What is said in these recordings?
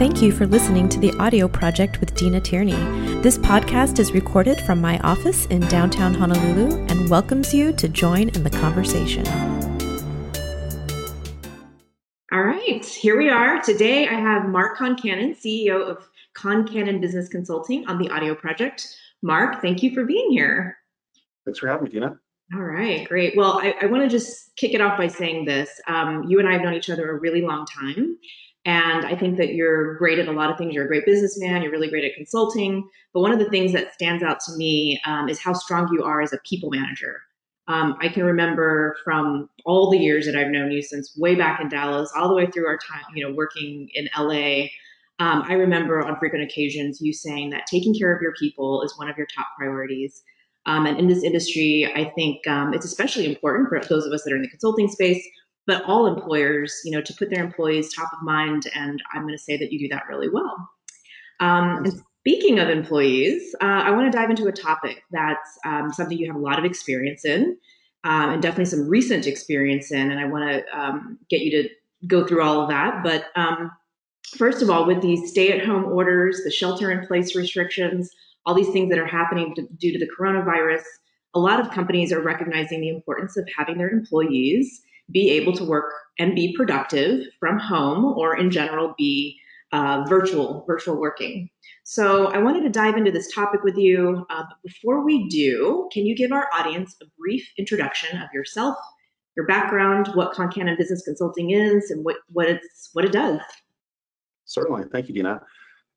Thank you for listening to the audio project with Deena Tearney. This podcast is recorded from my office in downtown Honolulu and welcomes you to join in the conversation. All right, here we are. Today I have Mark Concannon, CEO of Concannon Business Consulting, on the audio project. Mark, thank you for being here. Thanks for having me, Dina. All right, great. Well, I, I want to just kick it off by saying this. Um, you and I have known each other a really long time. And I think that you're great at a lot of things. You're a great businessman. You're really great at consulting. But one of the things that stands out to me um, is how strong you are as a people manager. Um, I can remember from all the years that I've known you since way back in Dallas, all the way through our time, you know, working in LA. Um, I remember on frequent occasions you saying that taking care of your people is one of your top priorities. Um, and in this industry, I think um, it's especially important for those of us that are in the consulting space but all employers, you know, to put their employees top of mind. And I'm going to say that you do that really well. Um, and speaking of employees, uh, I want to dive into a topic that's um, something you have a lot of experience in, um, and definitely some recent experience in. And I want to um, get you to go through all of that. But um, first of all, with these stay-at-home orders, the shelter-in-place restrictions, all these things that are happening to, due to the coronavirus, a lot of companies are recognizing the importance of having their employees be able to work and be productive from home or in general be uh, virtual virtual working. So i wanted to dive into this topic with you uh, but before we do can you give our audience a brief introduction of yourself your background what concannon business consulting is and what, what it's what it does? Certainly. Thank you Deena.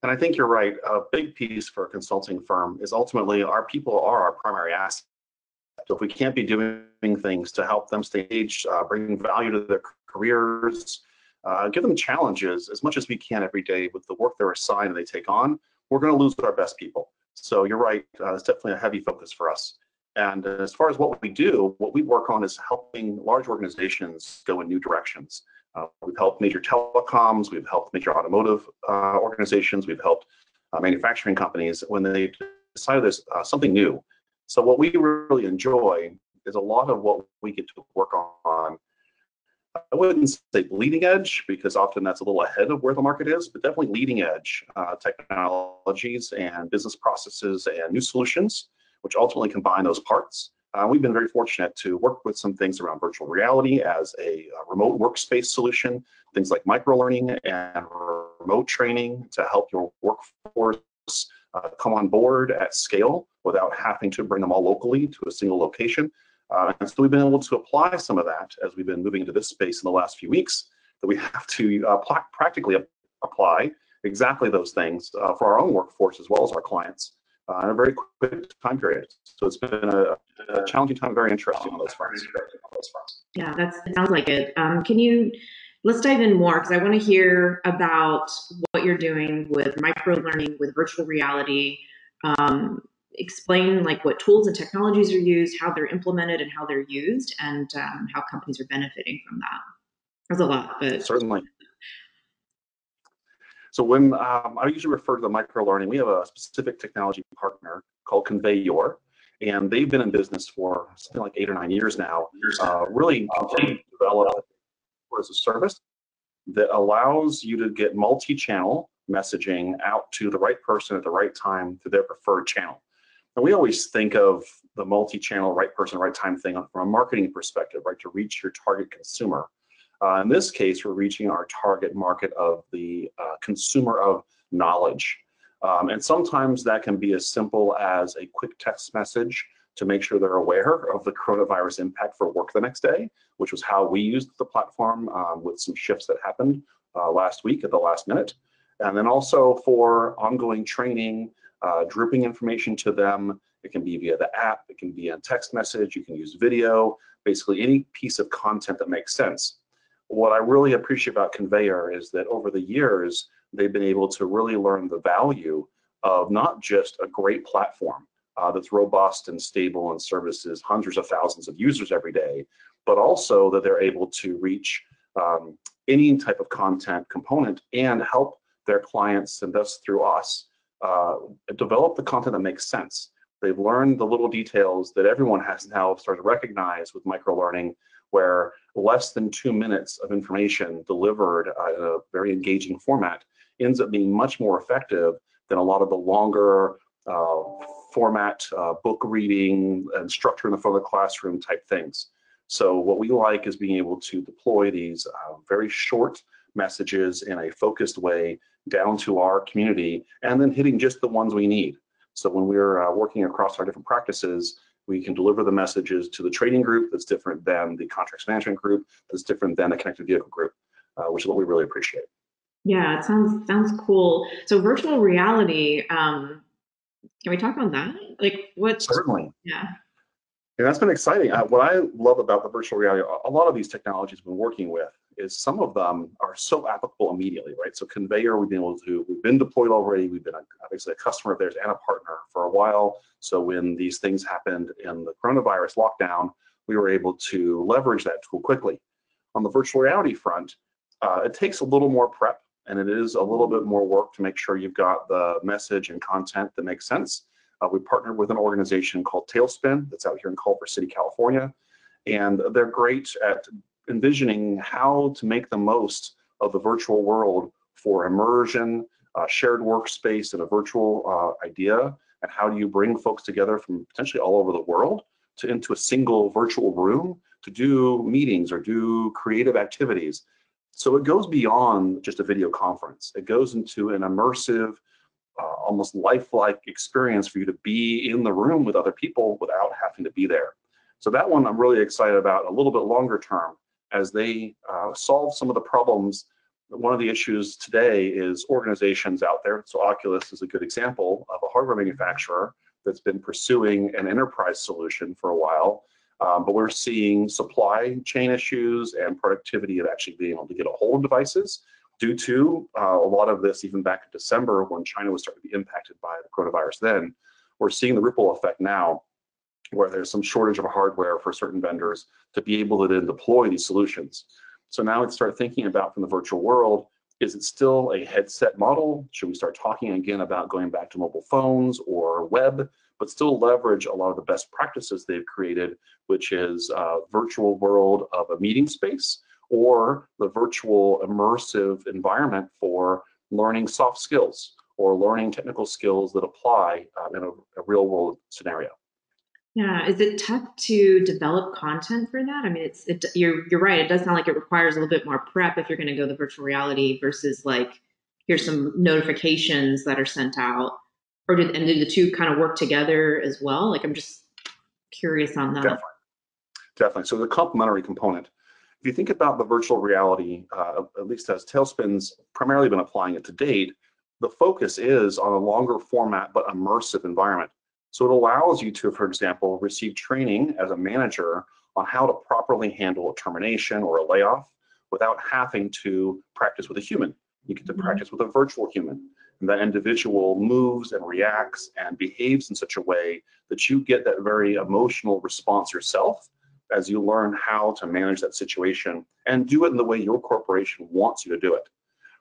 And i think you're right. A big piece for a consulting firm is ultimately our people are our primary asset so if we can't be doing things to help them engaged, uh, bring value to their careers, uh, give them challenges as much as we can every day with the work they're assigned and they take on, we're going to lose our best people. So you're right, uh, it's definitely a heavy focus for us. And as far as what we do, what we work on is helping large organizations go in new directions. Uh, we've helped major telecoms, we've helped major automotive uh, organizations, we've helped uh, manufacturing companies when they decide there's uh, something new so what we really enjoy is a lot of what we get to work on. I wouldn't say bleeding edge because often that's a little ahead of where the market is, but definitely leading edge uh, technologies and business processes and new solutions, which ultimately combine those parts. Uh, we've been very fortunate to work with some things around virtual reality as a, a remote workspace solution, things like micro learning and remote training to help your workforce uh, come on board at scale without having to bring them all locally to a single location. Uh, and so we've been able to apply some of that as we've been moving into this space in the last few weeks, that we have to uh, practically apply exactly those things uh, for our own workforce as well as our clients uh, in a very quick time period. So it's been a, a challenging time, very interesting on those fronts. Yeah, that sounds like it. Um, can you let's dive in more because I want to hear about what you're doing with micro learning, with virtual reality. Um, explain like what tools and technologies are used, how they're implemented, and how they're used, and um, how companies are benefiting from that. There's a lot, but certainly. So when um, I usually refer to the micro learning, we have a specific technology partner called Conveyor, and they've been in business for something like eight or nine years now. Uh, really continue to develop as a service that allows you to get multi-channel messaging out to the right person at the right time to their preferred channel. And we always think of the multi-channel right person, right time thing from a marketing perspective, right, to reach your target consumer. Uh, in this case, we're reaching our target market of the uh, consumer of knowledge. Um, and sometimes that can be as simple as a quick text message to make sure they're aware of the coronavirus impact for work the next day, which was how we used the platform um, with some shifts that happened uh, last week at the last minute. And then also for ongoing training, uh, drooping information to them. It can be via the app, it can be a text message, you can use video, basically any piece of content that makes sense. What I really appreciate about Conveyor is that over the years, they've been able to really learn the value of not just a great platform, uh, that's robust and stable and services hundreds of thousands of users every day, but also that they're able to reach um, any type of content component and help their clients and thus through us uh, develop the content that makes sense. They've learned the little details that everyone has now started to recognize with microlearning, where less than two minutes of information delivered uh, in a very engaging format ends up being much more effective than a lot of the longer uh, format uh, book reading and structure in the front of the classroom type things. So what we like is being able to deploy these uh, very short messages in a focused way down to our community and then hitting just the ones we need. So when we're uh, working across our different practices, we can deliver the messages to the trading group that's different than the contracts management group, that's different than the connected vehicle group, uh, which is what we really appreciate. Yeah, it sounds sounds cool. So virtual reality, um, can we talk on that? Like what? Certainly. Yeah. And that's been exciting. Uh, what I love about the virtual reality, a lot of these technologies we've been working with is some of them are so applicable immediately, right? So conveyor, we've been able to, we've been deployed already. We've been a, obviously a customer of theirs and a partner for a while. So when these things happened in the coronavirus lockdown, we were able to leverage that tool quickly. On the virtual reality front, uh, it takes a little more prep and it is a little bit more work to make sure you've got the message and content that makes sense. Uh, we partnered with an organization called Talespin that's out here in Culver City, California. And they're great at envisioning how to make the most of the virtual world for immersion, uh, shared workspace, and a virtual uh, idea. And how do you bring folks together from potentially all over the world to into a single virtual room to do meetings or do creative activities? So it goes beyond just a video conference. It goes into an immersive, uh, almost lifelike experience for you to be in the room with other people without having to be there. So that one I'm really excited about a little bit longer term as they uh, solve some of the problems. One of the issues today is organizations out there. So Oculus is a good example of a hardware manufacturer that's been pursuing an enterprise solution for a while. Um, but we're seeing supply chain issues and productivity of actually being able to get a hold of devices due to uh, a lot of this, even back in December when China was starting to be impacted by the coronavirus then. We're seeing the ripple effect now where there's some shortage of hardware for certain vendors to be able to then deploy these solutions. So now let's start thinking about from the virtual world, is it still a headset model? Should we start talking again about going back to mobile phones or web, but still leverage a lot of the best practices they've created, which is a virtual world of a meeting space or the virtual immersive environment for learning soft skills or learning technical skills that apply uh, in a, a real world scenario. Yeah, is it tough to develop content for that? I mean, it's it, you're you're right. It does sound like it requires a little bit more prep if you're going to go the virtual reality versus like here's some notifications that are sent out, or did and do the two kind of work together as well? Like, I'm just curious on that. Definitely, definitely. So the complementary component. If you think about the virtual reality, uh, at least as Talespin's primarily been applying it to date, the focus is on a longer format but immersive environment. So it allows you to, for example, receive training as a manager on how to properly handle a termination or a layoff without having to practice with a human. You get to mm-hmm. practice with a virtual human. And that individual moves and reacts and behaves in such a way that you get that very emotional response yourself as you learn how to manage that situation and do it in the way your corporation wants you to do it.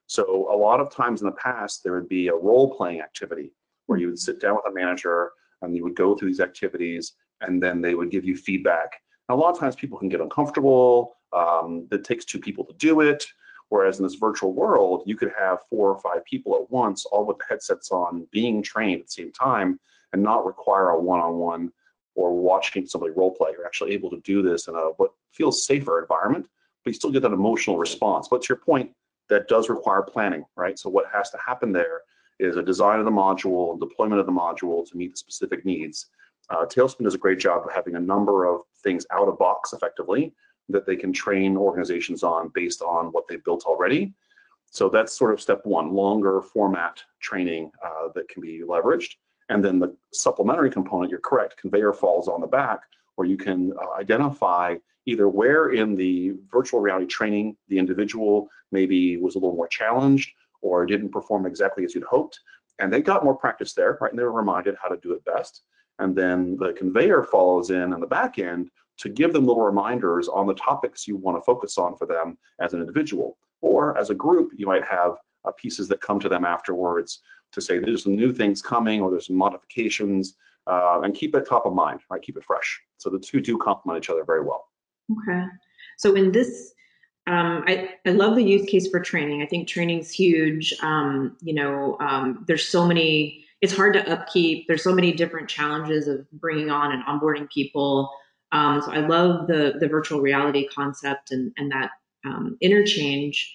So a lot of times in the past, there would be a role playing activity where you would sit down with a manager and you would go through these activities and then they would give you feedback. And a lot of times people can get uncomfortable. Um, it takes two people to do it. Whereas in this virtual world, you could have four or five people at once, all with the headsets on, being trained at the same time, and not require a one-on-one or watching somebody role play. You're actually able to do this in a what feels safer environment, but you still get that emotional response. But to your point, that does require planning, right? So what has to happen there is a design of the module, and deployment of the module to meet the specific needs. Uh, Talespin does a great job of having a number of things out of box effectively that they can train organizations on based on what they've built already. So that's sort of step one, longer format training uh, that can be leveraged. And then the supplementary component, you're correct, conveyor falls on the back where you can uh, identify either where in the virtual reality training the individual maybe was a little more challenged or didn't perform exactly as you'd hoped. And they got more practice there, right? And they were reminded how to do it best. And then the conveyor follows in on the back end to give them little reminders on the topics you want to focus on for them as an individual. Or as a group, you might have uh, pieces that come to them afterwards to say there's some new things coming or there's some modifications uh, and keep it top of mind, right? Keep it fresh. So the two do complement each other very well. Okay. So in this Um, I, I love the use case for training. I think training's huge. Um, you know, um, there's so many, it's hard to upkeep. There's so many different challenges of bringing on and onboarding people. Um, so I love the, the virtual reality concept and, and that um, interchange.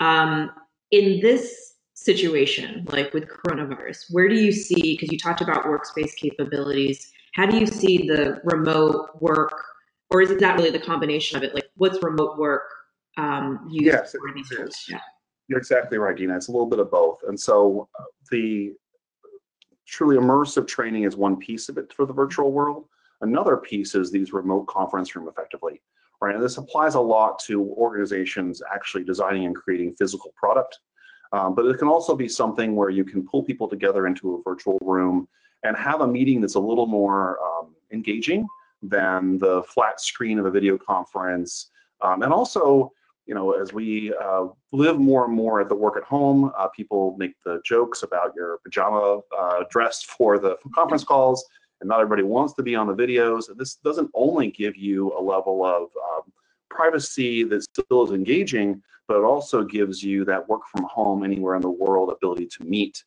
Um, in this situation, like with coronavirus, where do you see, because you talked about workspace capabilities, how do you see the remote work, or is that really the combination of it? Like, what's remote work um, used Yes, for these tools? Yeah. You're exactly right, Deena. It's a little bit of both. And so uh, the truly immersive training is one piece of it for the virtual world. Another piece is these remote conference room effectively, right? And this applies a lot to organizations actually designing and creating physical product. Um, but it can also be something where you can pull people together into a virtual room and have a meeting that's a little more um, engaging than the flat screen of a video conference. Um, and also, you know, as we uh, live more and more at the work at home, uh, people make the jokes about your pajama uh, dress for the conference calls, and not everybody wants to be on the videos. This doesn't only give you a level of um, privacy that still is engaging, but it also gives you that work from home anywhere in the world ability to meet.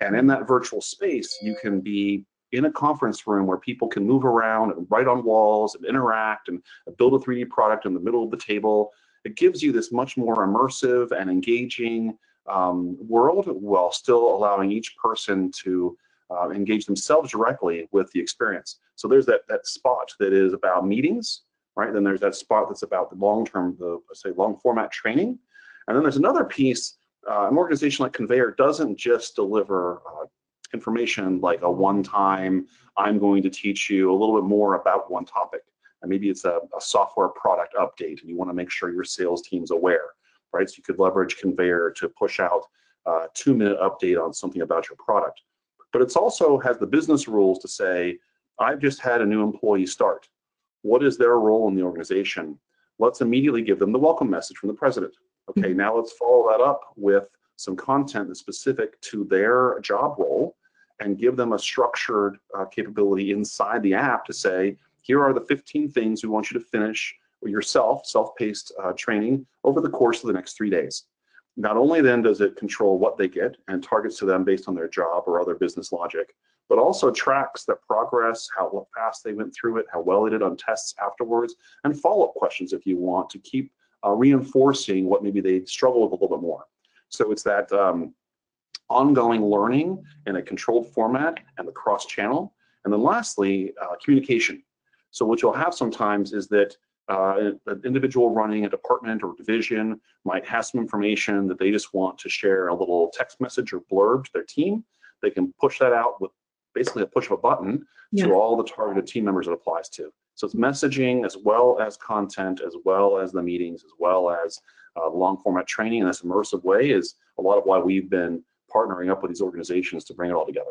And in that virtual space, you can be in a conference room where people can move around and write on walls and interact and build a 3D product in the middle of the table. It gives you this much more immersive and engaging um, world while still allowing each person to uh, engage themselves directly with the experience. So there's that that spot that is about meetings, right? Then there's that spot that's about the long-term, the say long format training, and then there's another piece. Uh, an organization like Conveyor doesn't just deliver uh, information like a one-time. I'm going to teach you a little bit more about one topic, and maybe it's a, a software product update, and you want to make sure your sales team's aware, right? So you could leverage Conveyor to push out a two-minute update on something about your product but it's also has the business rules to say, I've just had a new employee start. What is their role in the organization? Let's immediately give them the welcome message from the president. Okay, now let's follow that up with some content that's specific to their job role and give them a structured uh, capability inside the app to say, here are the 15 things we want you to finish yourself, self-paced uh, training over the course of the next three days. Not only then does it control what they get and targets to them based on their job or other business logic, but also tracks their progress, how fast they went through it, how well they did on tests afterwards, and follow-up questions if you want to keep uh, reinforcing what maybe they struggle with a little bit more. So it's that um, ongoing learning in a controlled format and the cross-channel. And then lastly, uh, communication. So what you'll have sometimes is that uh, an individual running a department or division might have some information that they just want to share a little text message or blurb to their team. They can push that out with basically a push of a button yeah. to all the targeted team members it applies to. So it's messaging as well as content, as well as the meetings, as well as uh, long format training in this immersive way is a lot of why we've been partnering up with these organizations to bring it all together.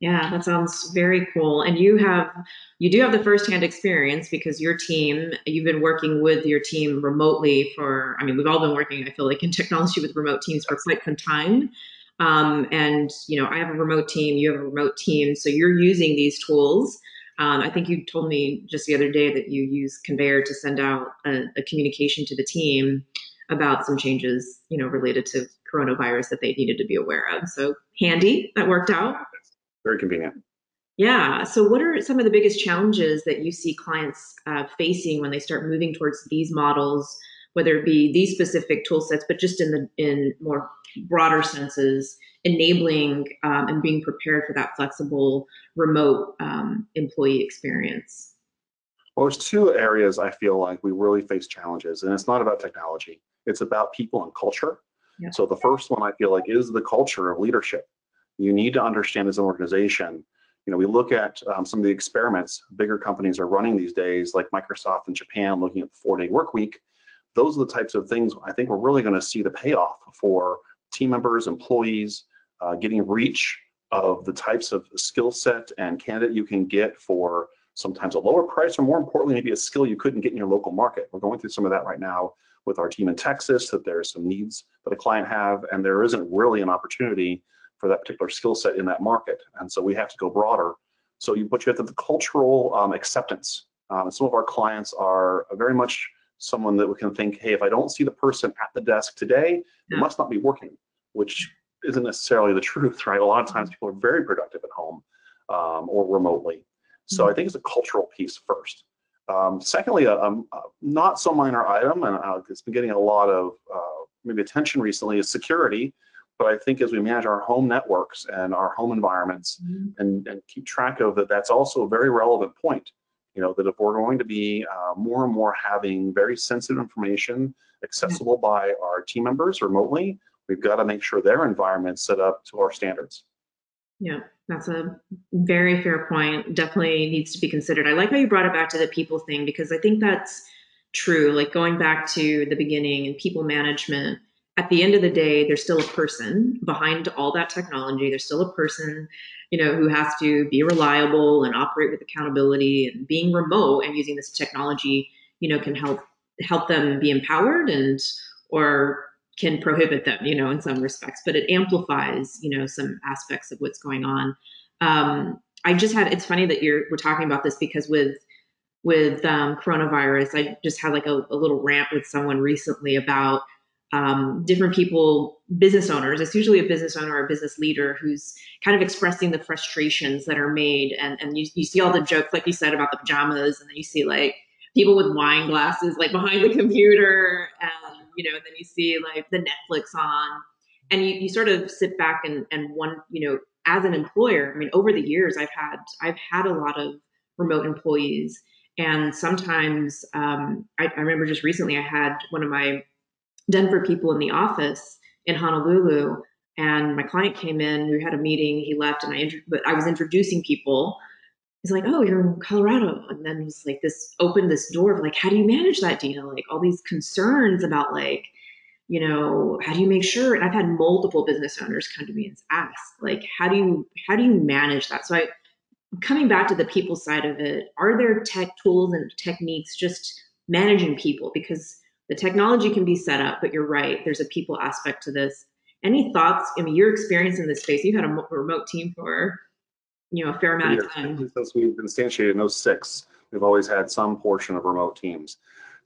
Yeah, that sounds very cool. And you have you do have the firsthand experience because your team, you've been working with your team remotely for I mean, we've all been working, I feel like, in technology with remote teams for quite some time. Um, and you know, I have a remote team, you have a remote team, so you're using these tools. Um, I think you told me just the other day that you use Conveyor to send out a, a communication to the team about some changes, you know, related to coronavirus that they needed to be aware of. So handy, that worked out very convenient. Yeah. So, what are some of the biggest challenges that you see clients uh, facing when they start moving towards these models, whether it be these specific tool sets, but just in the in more broader senses, enabling um, and being prepared for that flexible remote um, employee experience? Well, there's two areas I feel like we really face challenges, and it's not about technology; it's about people and culture. Yeah. So, the first one I feel like is the culture of leadership you need to understand as an organization you know, we look at um, some of the experiments bigger companies are running these days, like Microsoft in Japan, looking at the four-day work week. Those are the types of things I think we're really going to see the payoff for team members, employees, uh, getting reach of the types of skill set and candidate you can get for sometimes a lower price, or more importantly, maybe a skill you couldn't get in your local market. We're going through some of that right now with our team in Texas, that there's some needs that a client have, and there isn't really an opportunity for that particular skill set in that market. And so we have to go broader. So you, but you have the, the cultural um, acceptance. Um, some of our clients are very much someone that we can think, hey, if I don't see the person at the desk today, Yeah. it must not be working, which isn't necessarily the truth, right? A lot of times people are very productive at home um, or remotely. So I think it's a cultural piece first. Um, secondly, a, a, a not so minor item, and uh, it's been getting a lot of uh, maybe attention recently, is security. But I think as we manage our home networks and our home environments and, and keep track of that, that's also a very relevant point. You know, that if we're going to be uh, more and more having very sensitive information accessible by our team members remotely, we've got to make sure their environment's set up to our standards. Yeah, that's a very fair point. Definitely needs to be considered. I like how you brought it back to the people thing because I think that's true. Like going back to the beginning and people management, at the end of the day, there's still a person behind all that technology. There's still a person, you know, who has to be reliable and operate with accountability and being remote and using this technology, you know, can help help them be empowered and or can prohibit them, you know, in some respects, but it amplifies, you know, some aspects of what's going on. Um, I just had, it's funny that you're, we're talking about this because with, with um, coronavirus, I just had like a, a little rant with someone recently about um, different people, business owners. It's usually a business owner or a business leader who's kind of expressing the frustrations that are made. And, and you, you see all the jokes, like you said, about the pajamas, and then you see like people with wine glasses like behind the computer. And, you know, then you see like the Netflix on. And you, you sort of sit back and, and one, you know, as an employer, I mean, over the years, I've had I've had a lot of remote employees, and sometimes um, I, I remember just recently I had one of my Denver people in the office in Honolulu, and my client came in. We had a meeting. He left, and I but I was introducing people. He's like, "Oh, you're in Colorado," and then he's like, "This opened this door of like, how do you manage that, Deena? Like all these concerns about like." you know how do you make sure and i've had multiple business owners come to me and ask like how do you how do you manage that so i coming back to the people side of it are there tech tools and techniques just managing people because the technology can be set up but you're right there's a people aspect to this any thoughts i mean your experience in this space you've had a remote team for you know a fair amount of time since we've instantiated in 06 we've always had some portion of remote teams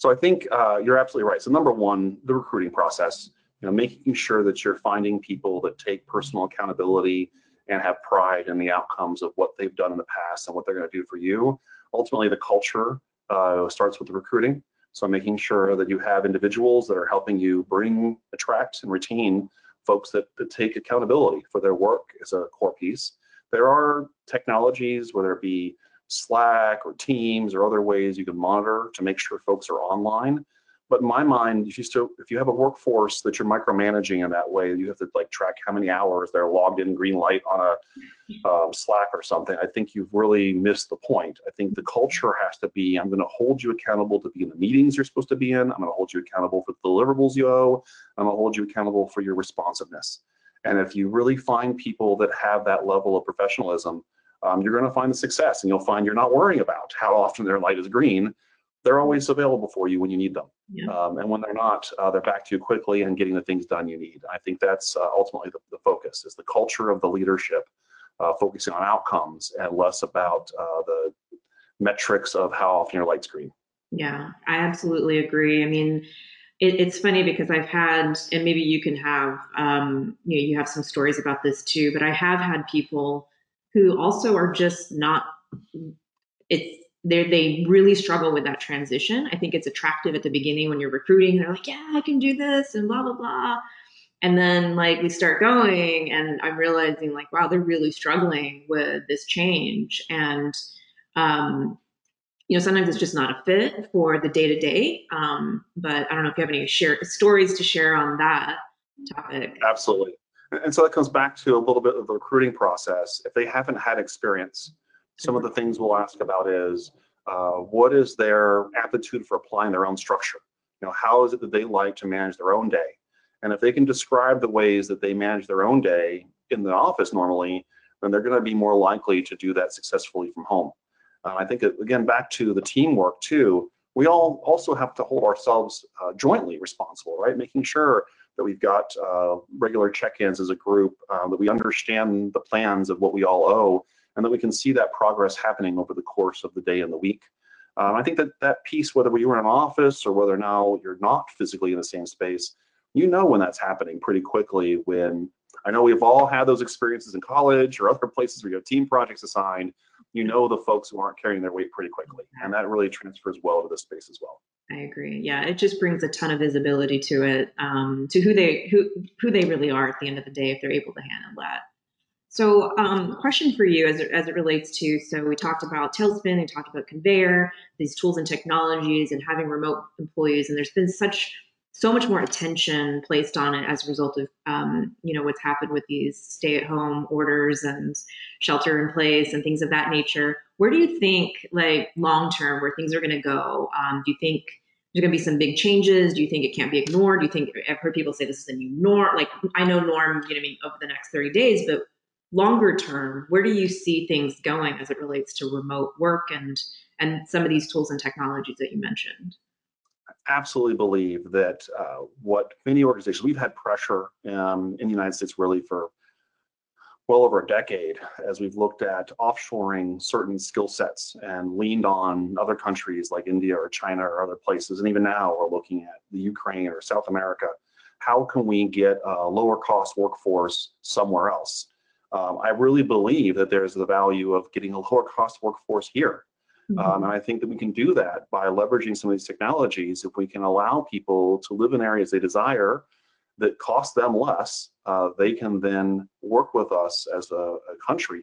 so I think uh, you're absolutely right. So number one, the recruiting process, you know, making sure that you're finding people that take personal accountability and have pride in the outcomes of what they've done in the past and what they're going to do for you. Ultimately, the culture uh, starts with the recruiting. So making sure that you have individuals that are helping you bring, attract, and retain folks that, that take accountability for their work is a core piece. There are technologies, whether it be Slack or Teams or other ways you can monitor to make sure folks are online. But in my mind, if you still if you have a workforce that you're micromanaging in that way, you have to like track how many hours they're logged in green light on a um, Slack or something. I think you've really missed the point. I think the culture has to be: I'm going to hold you accountable to be in the meetings you're supposed to be in. I'm going to hold you accountable for the deliverables you owe. I'm going to hold you accountable for your responsiveness. And if you really find people that have that level of professionalism, um, you're going to find the success and you'll find you're not worrying about how often their light is green. They're always available for you when you need them. Yeah. Um, and when they're not, uh, they're back to you quickly and getting the things done you need. I think that's uh, ultimately the, the, focus is the culture of the leadership, uh, focusing on outcomes and less about uh, the metrics of how often your light's green. Yeah, I absolutely agree. I mean, it, it's funny because I've had, and maybe you can have, um, you know, you have some stories about this too, but I have had people who also are just not it's they they really struggle with that transition. I think it's attractive at the beginning when you're recruiting. They're like, yeah, I can do this and blah blah blah. And then like we start going, and I'm realizing like, wow, they're really struggling with this change. And um, you know, sometimes it's just not a fit for the day to day. But I don't know if you have any share stories to share on that topic. Absolutely. And so that comes back to a little bit of the recruiting process. If they haven't had experience, some of the things we'll ask about is uh, what is their aptitude for applying their own structure? You know, how is it that they like to manage their own day? And if they can describe the ways that they manage their own day in the office normally, then they're going to be more likely to do that successfully from home. I think, again, back to the teamwork too, we all also have to hold ourselves uh, jointly responsible, right? Making sure that we've got uh, regular check-ins as a group, uh, that we understand the plans of what we all owe, and that we can see that progress happening over the course of the day and the week. Um, I think that that piece, whether you were in an office or whether now you're not physically in the same space, you know when that's happening pretty quickly. When I know we've all had those experiences in college or other places where you have team projects assigned, you know the folks who aren't carrying their weight pretty quickly, and that really transfers well to the space as well. I agree. Yeah, it just brings a ton of visibility to it, um, to who they who who they really are at the end of the day if they're able to handle that. So, um, question for you as it, as it relates to so we talked about Talespin, we talked about Conveyor, these tools and technologies, and having remote employees, and there's been such so much more attention placed on it as a result of um, you know what's happened with these stay-at-home orders and shelter in place and things of that nature. Where do you think, like long term, where things are going to go? Um, do you think there's going to be some big changes? Do you think it can't be ignored? Do you think I've heard people say this is a new norm? Like I know norm, you know, I mean, over the next 30 days, but longer term, where do you see things going as it relates to remote work and and some of these tools and technologies that you mentioned? I absolutely believe that uh, what many organizations we've had pressure um, in the United States really for well over a decade as we've looked at offshoring certain skill sets and leaned on other countries like India or China or other places. And even now we're looking at the Ukraine or South America. How can we get a lower cost workforce somewhere else? Um, I really believe that there's the value of getting a lower cost workforce here. Mm-hmm. Um, and I think that we can do that by leveraging some of these technologies. If we can allow people to live in areas they desire that cost them less, uh, they can then work with us as a, a country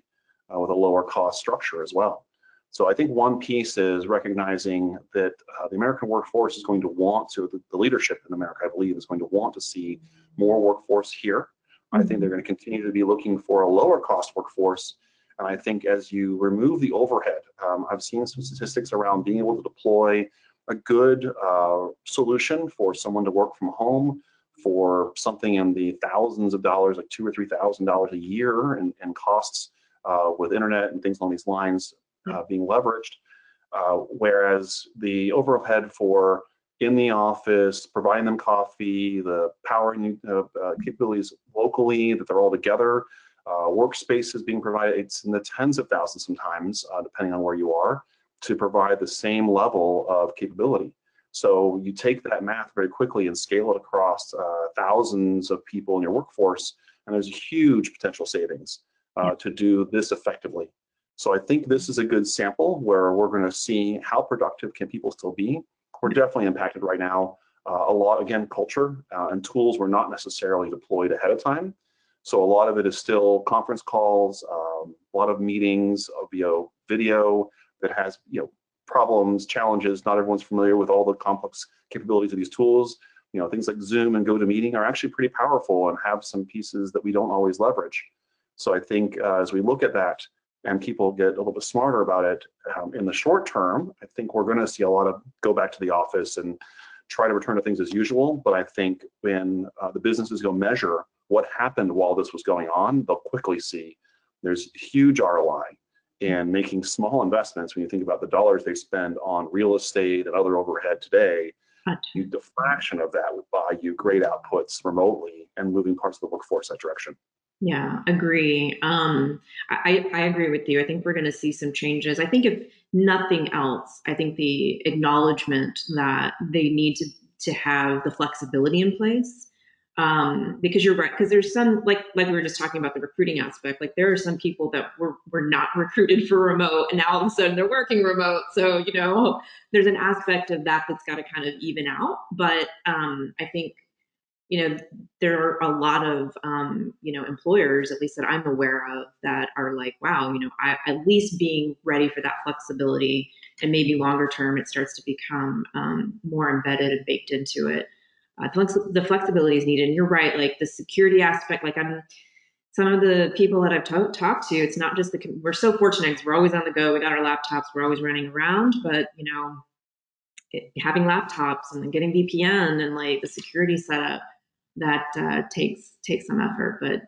uh, with a lower cost structure as well. So I think one piece is recognizing that uh, the American workforce is going to want to, the, the leadership in America, I believe, is going to want to see more workforce here. I think they're going to continue to be looking for a lower cost workforce. And I think as you remove the overhead, um, I've seen some statistics around being able to deploy a good uh, solution for someone to work from home for something in the thousands of dollars, like two or three thousand dollars a year, and, and costs uh, with internet and things along these lines uh, being leveraged. Uh, whereas the overhead for in the office, providing them coffee, the power uh, uh, capabilities locally, that they're all together, uh, workspaces being provided. It's in the tens of thousands sometimes, uh, depending on where you are, to provide the same level of capability. So you take that math very quickly and scale it across uh, thousands of people in your workforce, and there's a huge potential savings uh, to do this effectively. So I think this is a good sample where we're going to see how productive can people still be we're definitely impacted right now. Uh, a lot, again, culture uh, and tools were not necessarily deployed ahead of time. So a lot of it is still conference calls, um, a lot of meetings via video that has you know problems, challenges. Not everyone's familiar with all the complex capabilities of these tools. You know, things like Zoom and GoToMeeting are actually pretty powerful and have some pieces that we don't always leverage. So I think uh, as we look at that, and people get a little bit smarter about it um, in the short term, I think we're going to see a lot of go back to the office and try to return to things as usual. But I think when uh, the businesses go measure what happened while this was going on, they'll quickly see there's huge ROI in making small investments. When you think about the dollars they spend on real estate and other overhead today, you, the fraction of that would buy you great outputs remotely and moving parts of the workforce that direction. Yeah, agree. Um, I, I agree with you. I think we're going to see some changes. I think if nothing else, I think the acknowledgement that they need to to have the flexibility in place. Um, because you're right, because there's some like like we were just talking about the recruiting aspect. Like there are some people that were were not recruited for remote, and now all of a sudden they're working remote. So you know, there's an aspect of that that's got to kind of even out. But um, I think you know, there are a lot of, um, you know, employers, at least that I'm aware of, that are like, wow, you know, I, at least being ready for that flexibility and maybe longer term, it starts to become um, more embedded and baked into it. Uh, the flexibility is needed. And you're right, like the security aspect, like I'm, some of the people that I've talked to, it's not just the, we're so fortunate because we're always on the go. We got our laptops, we're always running around, but, you know, it, having laptops and then getting VPN and like the security setup, that uh, takes takes some effort. But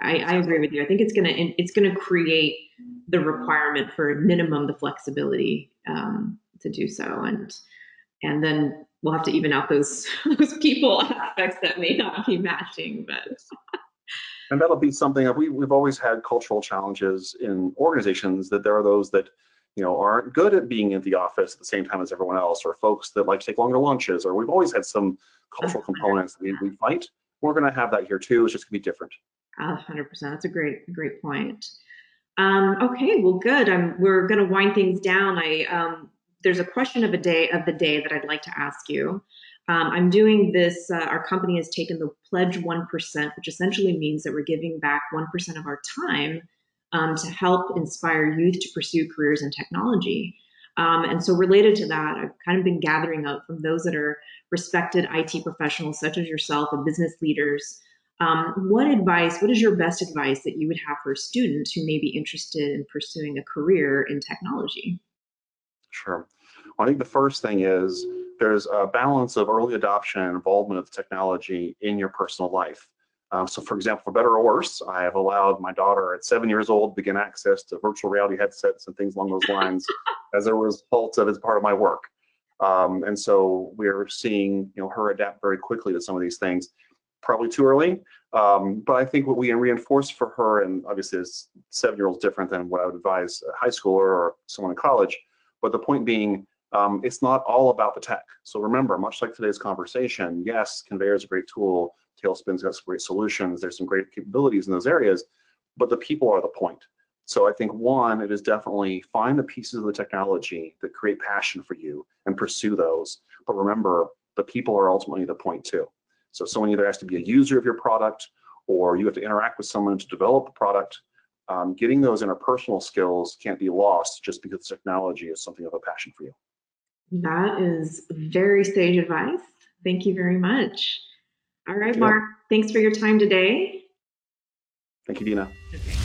I, I agree with you. I think it's gonna it's gonna create the requirement for minimum the flexibility um, to do so, and and then we'll have to even out those those people aspects that may not be matching. But and that'll be something that we we've always had cultural challenges in organizations that there are those that you know, aren't good at being in the office at the same time as everyone else, or folks that like to take longer lunches, or we've always had some cultural components that we, we fight. We're going to have that here too. It's just going to be different. A hundred percent. That's a great, great point. Um, okay, well, good. I'm, we're going to wind things down. I um, there's a question of a day of the day that I'd like to ask you. Um, I'm doing this. Uh, our company has taken the pledge one percent, which essentially means that we're giving back one percent of our time um, to help inspire youth to pursue careers in technology. Um, and so, related to that, I've kind of been gathering up from those that are respected IT professionals, such as yourself, and business leaders. Um, what advice, what is your best advice that you would have for students who may be interested in pursuing a career in technology? Sure. Well, I think the first thing is there's a balance of early adoption and involvement of technology in your personal life. Um, so for example, for better or worse, I have allowed my daughter at seven years old begin access to virtual reality headsets and things along those lines as a result of as part of my work. Um, and so we're seeing you know her adapt very quickly to some of these things. Probably too early, um, but I think what we reinforce for her, and obviously as seven year olds different than what I would advise a high schooler or someone in college. But the point being, um, it's not all about the tech. So remember, much like today's conversation, yes, Konveyor is a great tool Talespin's got some great solutions. There's some great capabilities in those areas, but the people are the point. So I think one, it is definitely find the pieces of the technology that create passion for you and pursue those. But remember, the people are ultimately the point too. So someone either has to be a user of your product or you have to interact with someone to develop a product. Um, getting those interpersonal skills can't be lost just because technology is something of a passion for you. That is very sage advice. Thank you very much. All right, Mark. Thanks for your time today. Thank you, Deena. Okay.